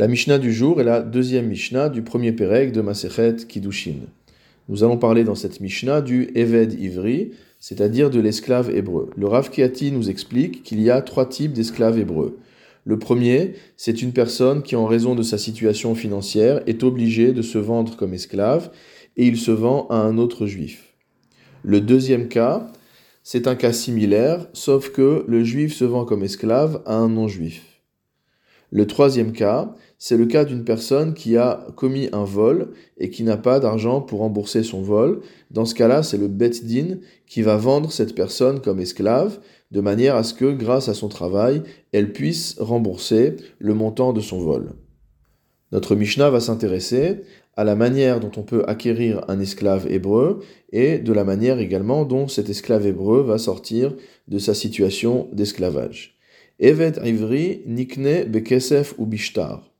La Mishnah du jour est la deuxième Mishnah du premier Pérec de Masechet Kiddushin. Nous allons parler dans cette Mishnah du Eved Ivri, c'est-à-dire de l'esclave hébreu. Le Rav Kiati nous explique qu'il y a trois types d'esclaves hébreux. Le premier, c'est une personne qui, en raison de sa situation financière, est obligée de se vendre comme esclave et il se vend à un autre juif. Le deuxième cas, c'est un cas similaire, sauf que le juif se vend comme esclave à un non-juif. Le troisième cas, c'est le cas d'une personne qui a commis un vol et qui n'a pas d'argent pour rembourser son vol. Dans ce cas-là, c'est le Bet Din qui va vendre cette personne comme esclave, de manière à ce que, grâce à son travail, elle puisse rembourser le montant de son vol. Notre Mishnah va s'intéresser à la manière dont on peut acquérir un esclave hébreu et de la manière également dont cet esclave hébreu va sortir de sa situation d'esclavage. Evet ivri nikne bekesef ou bishtar.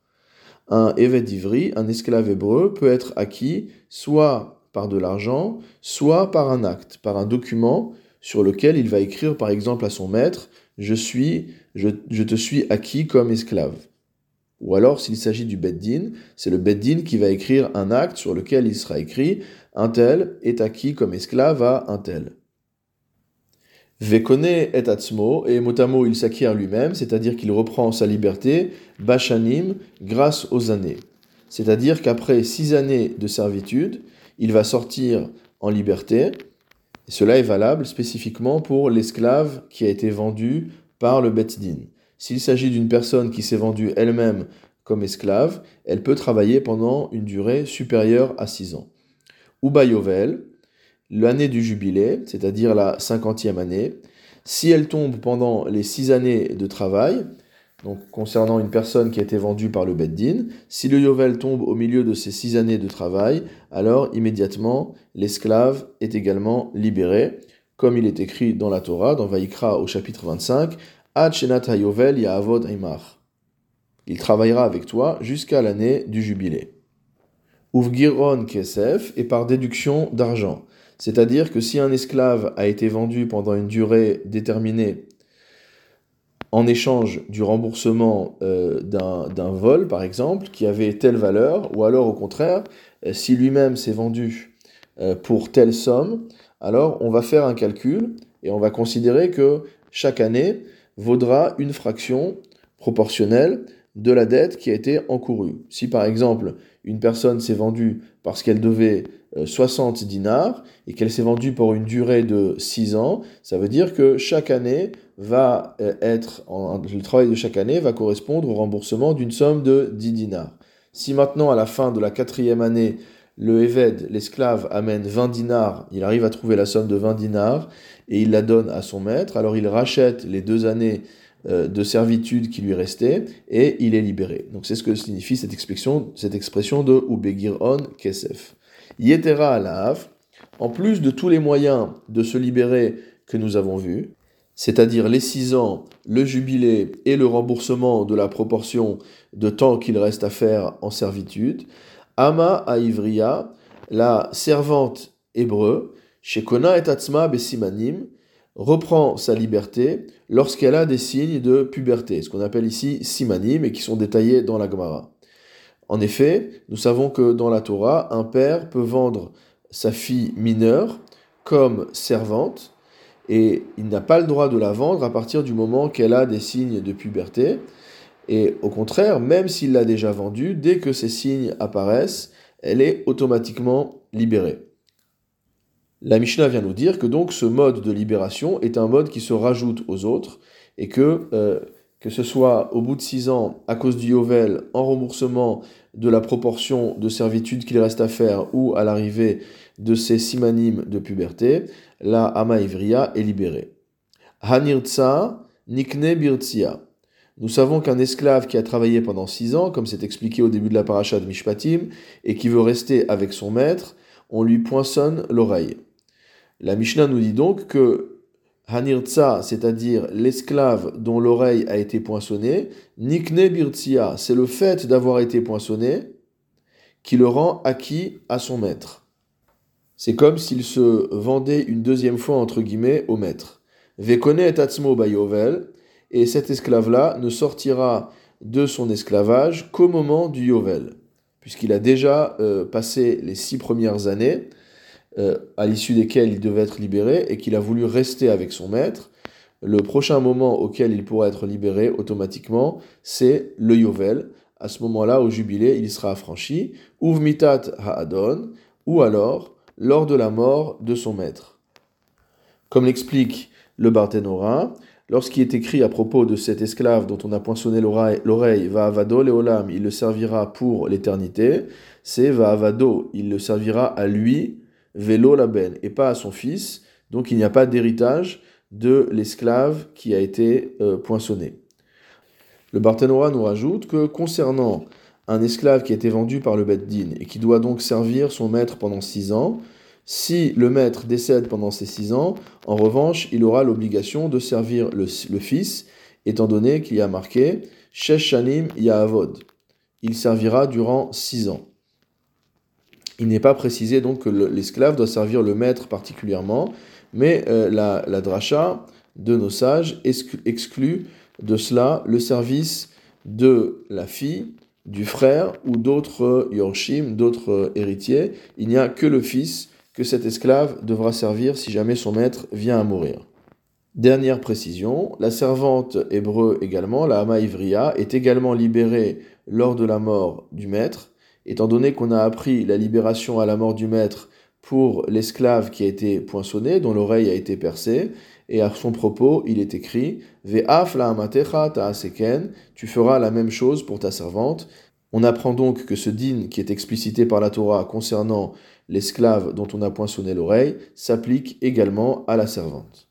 Un Evet ivri, un esclave hébreu, peut être acquis soit par de l'argent, soit par un acte, par un document sur lequel il va écrire par exemple à son maître Je suis, je, te suis acquis comme esclave. Ou alors, s'il s'agit du Beddin, c'est le Beddin qui va écrire un acte sur lequel il sera écrit Un tel est acquis comme esclave à un tel. Vekone et atzmo, et motamo il s'acquiert lui-même, c'est-à-dire qu'il reprend sa liberté, bachanim, grâce aux années. C'est-à-dire qu'après six années de servitude, il va sortir en liberté, et cela est valable spécifiquement pour l'esclave qui a été vendu par le Betzdin. S'il s'agit d'une personne qui s'est vendue elle-même comme esclave, elle peut travailler pendant une durée supérieure à six ans. Ubayovel, l'année du jubilé, c'est-à-dire la cinquantième année, si elle tombe pendant les six années de travail, donc concernant une personne qui a été vendue par le Beddin, si le Yovel tombe au milieu de ces six années de travail, alors immédiatement l'esclave est également libéré, comme il est écrit dans la Torah, dans Vaïkra au chapitre 25, Ad Shenat HaYovel Ya'avod. Il travaillera avec toi jusqu'à l'année du jubilé. Uvgiron Kesef et par déduction d'argent. C'est-à-dire que si un esclave a été vendu pendant une durée déterminée en échange du remboursement euh, d'un vol, par exemple, qui avait telle valeur, ou alors au contraire, euh, si lui-même s'est vendu euh, pour telle somme, alors on va faire un calcul et on va considérer que chaque année vaudra une fraction proportionnelle de la dette qui a été encourue. Si par exemple une personne s'est vendue parce qu'elle devait 60 euh, dinars et qu'elle s'est vendue pour une durée de 6 ans, ça veut dire que chaque année va euh, être, le travail de chaque année va correspondre au remboursement d'une somme de 10 dinars. Si maintenant à la fin de la quatrième année, le Eved, l'esclave, amène 20 dinars, il arrive à trouver la somme de 20 dinars et il la donne à son maître, alors il rachète les deux années euh, de servitude qui lui restait et il est libéré. Donc c'est ce que signifie cette expression, cette expression de on Kesef. Yetera alav, en plus de tous les moyens de se libérer que nous avons vus, c'est-à-dire les six ans, le jubilé et le remboursement de la proportion de temps qu'il reste à faire en servitude, Ama Aivria, la servante hébreu, Shekona et Atzma Besimanim, reprend sa liberté lorsqu'elle a des signes de puberté, ce qu'on appelle ici simanim et qui sont détaillés dans la Gemara. En effet, nous savons que dans la Torah, un père peut vendre sa fille mineure comme servante et il n'a pas le droit de la vendre à partir du moment qu'elle a des signes de puberté. Et au contraire, même s'il l'a déjà vendue, dès que ces signes apparaissent, elle est automatiquement libérée. La Mishnah vient nous dire que donc ce mode de libération est un mode qui se rajoute aux autres et que euh, que ce soit au bout de six ans à cause du Yovel en remboursement de la proportion de servitude qu'il reste à faire ou à l'arrivée de ces simanimes de puberté, la Ama Ivria est libérée. Hanirtsa Nikne Birtsia. Nous savons qu'un esclave qui a travaillé pendant six ans, comme c'est expliqué au début de la paracha de Mishpatim, et qui veut rester avec son maître, on lui poinçonne l'oreille. La Mishnah nous dit donc que Hanirtsa, c'est-à-dire l'esclave dont l'oreille a été poinçonnée, Nikne Birtsia, c'est le fait d'avoir été poinçonné qui le rend acquis à son maître. C'est comme s'il se vendait une deuxième fois entre guillemets au maître. Vekone et Atzmo Bayovel, et cet esclave-là ne sortira de son esclavage qu'au moment du Yovel, puisqu'il a déjà euh, passé les six premières années euh, à l'issue desquelles il devait être libéré et qu'il a voulu rester avec son maître. Le prochain moment auquel il pourra être libéré automatiquement, c'est le Yovel. À ce moment-là, au jubilé, il sera affranchi, Uvmitat Ha'adon, ou alors lors de la mort de son maître. Comme l'explique le Barthénora, lorsqu'il est écrit à propos de cet esclave dont on a poinçonné l'oreille, va avado leolam, il le servira pour l'éternité, c'est va avado, il le servira à lui, vélo laben, et pas à son fils, donc il n'y a pas d'héritage de l'esclave qui a été euh, poinçonné. Le Barthénora nous rajoute que concernant un esclave qui a été vendu par le Beddin et qui doit donc servir son maître pendant six ans, si le maître décède pendant ces six ans, en revanche, il aura l'obligation de servir le, fils, étant donné qu'il y a marqué Sheshanim Yahavod. Il servira durant six ans. Il n'est pas précisé donc que l'esclave doit servir le maître particulièrement, mais euh, la, dracha de nos sages exclut de cela le service de la fille, du frère ou d'autres yorshim, d'autres héritiers. Il n'y a que le fils que cet esclave devra servir si jamais son maître vient à mourir. Dernière précision, la servante hébreu également, la Hama Ivria, est également libérée lors de la mort du maître, étant donné qu'on a appris la libération à la mort du maître pour l'esclave qui a été poinçonné, dont l'oreille a été percée, et à son propos, il est écrit Ve'af la tu feras la même chose pour ta servante. On apprend donc que ce din qui est explicité par la Torah concernant l'esclave dont on a poinçonné l'oreille s'applique également à la servante.